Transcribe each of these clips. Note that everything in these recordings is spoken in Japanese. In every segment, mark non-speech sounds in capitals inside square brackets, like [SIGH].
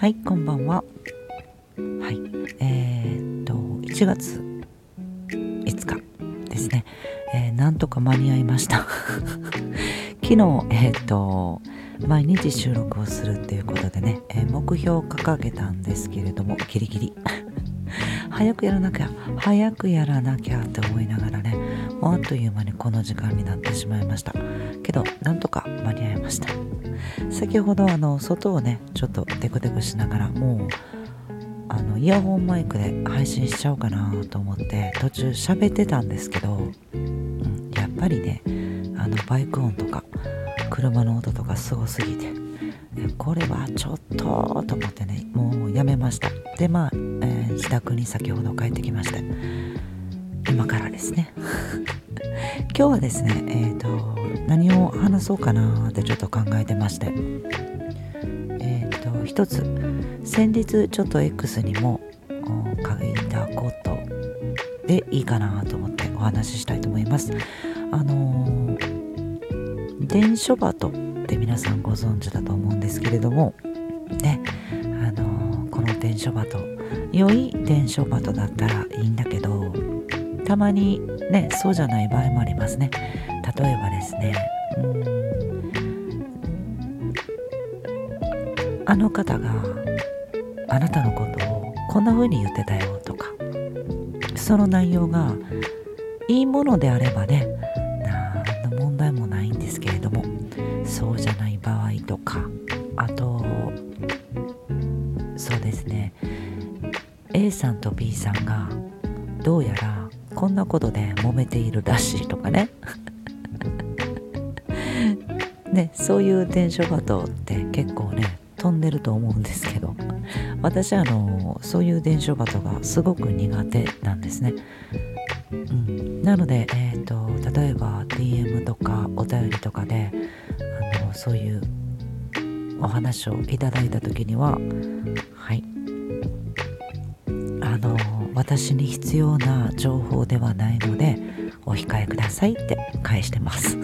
はいこんばんは。はいえー、っと1月5日ですね、えー、なんとか間に合いました。[LAUGHS] 昨日えー、っと毎日収録をするっていうことでね、えー、目標を掲げたんですけれどもギリギリ。[LAUGHS] 早くやらなきゃ早くやらなきゃって思いながらねあっという間にこの時間になってしまいました。けどなんとか間に合いました。先ほどあの外をねちょっとテクテクしながらもうあのイヤホンマイクで配信しちゃおうかなと思って途中喋ってたんですけど、うん、やっぱりねあのバイク音とか車の音とかすごすぎてこれはちょっとと思ってねもうやめました。でまあ、えー、自宅に先ほど帰ってきまして今からですね。今日はですねえっ、ー、と何を話そうかなってちょっと考えてまして。えっ、ー、と一つ先日ちょっと X にも書いたことでいいかなと思ってお話ししたいと思います。あのー、伝書バトって皆さんご存知だと思うんですけれどもねあのー、この伝書バト良い伝書バトだったらいいんだけどたまにねそうじゃない場合もありますね。例えばですねあの方があなたのことをこんな風に言ってたよとかその内容がいいものであればね何の問題もないんですけれどもそうじゃない場合とかあとそうですね A さんと B さんがどうやらこんなことで揉めているらしいとかね。[LAUGHS] ねそういう伝書バトって結構ね飛んでると思うんですけど。私はあのそういう伝書バトがすごく苦手なんですね、うん、なので、えーと、例えば DM とかお便りとかであのそういうお話をいただいた時にははい。あの私に必要な情報ではないのでお控えくださいって返してます。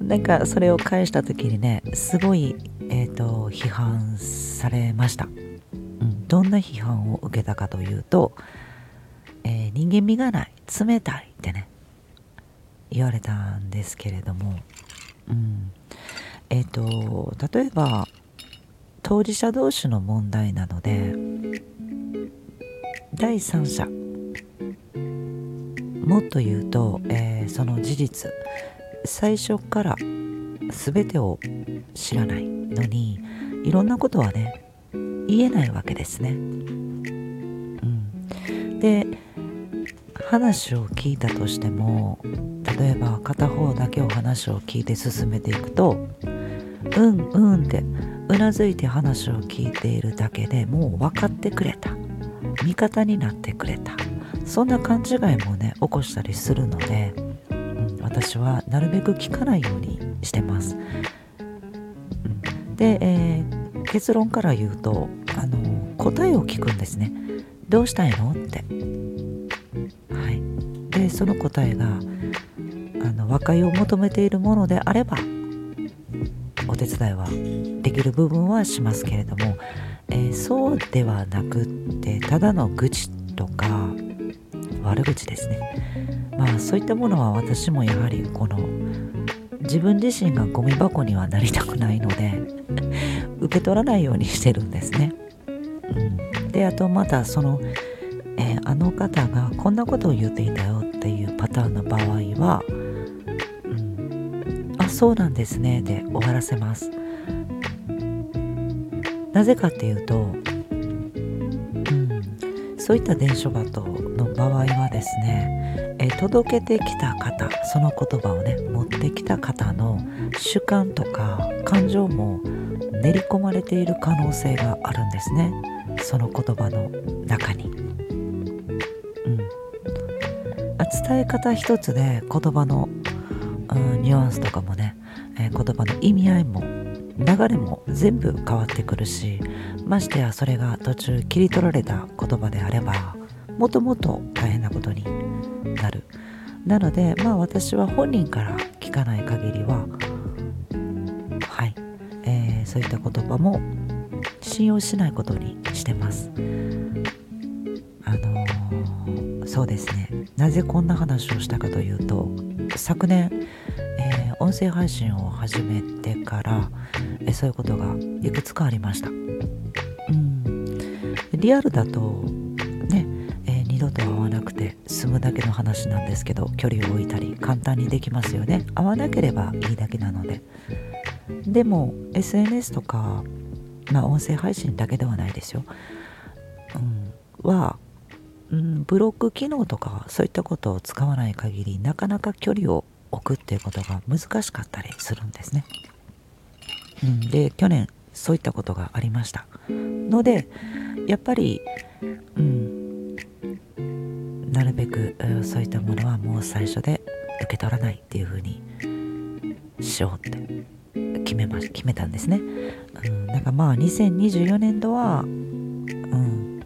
なんかそれを返した時にねすごい、えーと、批判されました、うん、どんな批判を受けたかというと、えー、人間味がない冷たいってね言われたんですけれども、うん、えっ、ー、と例えば当事者同士の問題なので第三者。もっと言うと、えー、その事実。最初から全てを知らないのにいろんなことはね言えないわけですね。うん、で話を聞いたとしても例えば片方だけお話を聞いて進めていくと「うんうん」ってうなずいて話を聞いているだけでもう分かってくれた。味方になってくれたそんな勘違いもね起こしたりするのでうん私はなるべく聞かないようにしてます。で、えー、結論から言うとあの答えを聞くんですね。どうしたいのって。はい、でその答えがあの和解を求めているものであればお手伝いはできる部分はしますけれども、えー、そうではなくってただの愚痴とか悪口ですねまあそういったものは私もやはりこの自分自身がゴミ箱にはなりたくないので [LAUGHS] 受け取らないようにしてるんですね。うん、であとまたその、えー、あの方がこんなことを言っていたよっていうパターンの場合は「うん、あそうなんですね」で終わらせます。なぜかっていうと、うん、そういった伝書バトの場合はですねえ届けてきた方その言葉をね持ってきた方の主観とか感情も練り込まれている可能性があるんですねその言葉の中に。うん、伝え方一つで言葉の、うん、ニュアンスとかもね、え、言葉の意味合いも流れも全部変わってくるしましてやそれが途中切り取られた言葉であればもともと大変なことになる。なのでまあ私は本人から聞かない限りははい、えー、そういった言葉も信用しないことにしてます。あのー、そうですね。なぜこんな話をしたかというと昨年、音声配信を始めてから、えそういうことがいくつかありました。うん。リアルだとね、えー、二度と会わなくて済むだけの話なんですけど距離を置いたり簡単にできますよね。会わなければいいだけなので。でも SNS とかまあ音声配信だけではないですよ、うん、は、うん、ブロック機能とかそういったことを使わない限りなかなか距離を置くっていうことが難しかったりするんですね、うん、で去年そういったことがありました。のでやっぱり、うん、なるべくそういったものはもう最初で受け取らないっていうふうにしようって決めま決めたんですね、うん、だかまあ2024年度は、うん、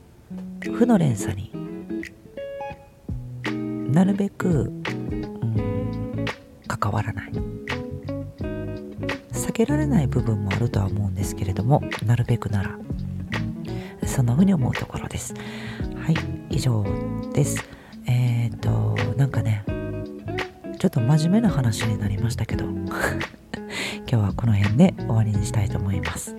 負の連鎖になるべく、関わらない避けられない部分もあるとは思うんですけれどもなるべくならそんなふうに思うところですはい以上ですえっ、ー、となんかねちょっと真面目な話になりましたけど [LAUGHS] 今日はこの辺で終わりにしたいと思います。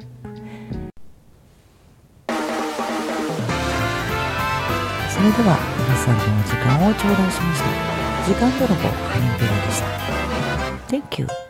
それでは皆さんのお時間を頂戴しました。時間泥棒ハニーベラでした。Thank you.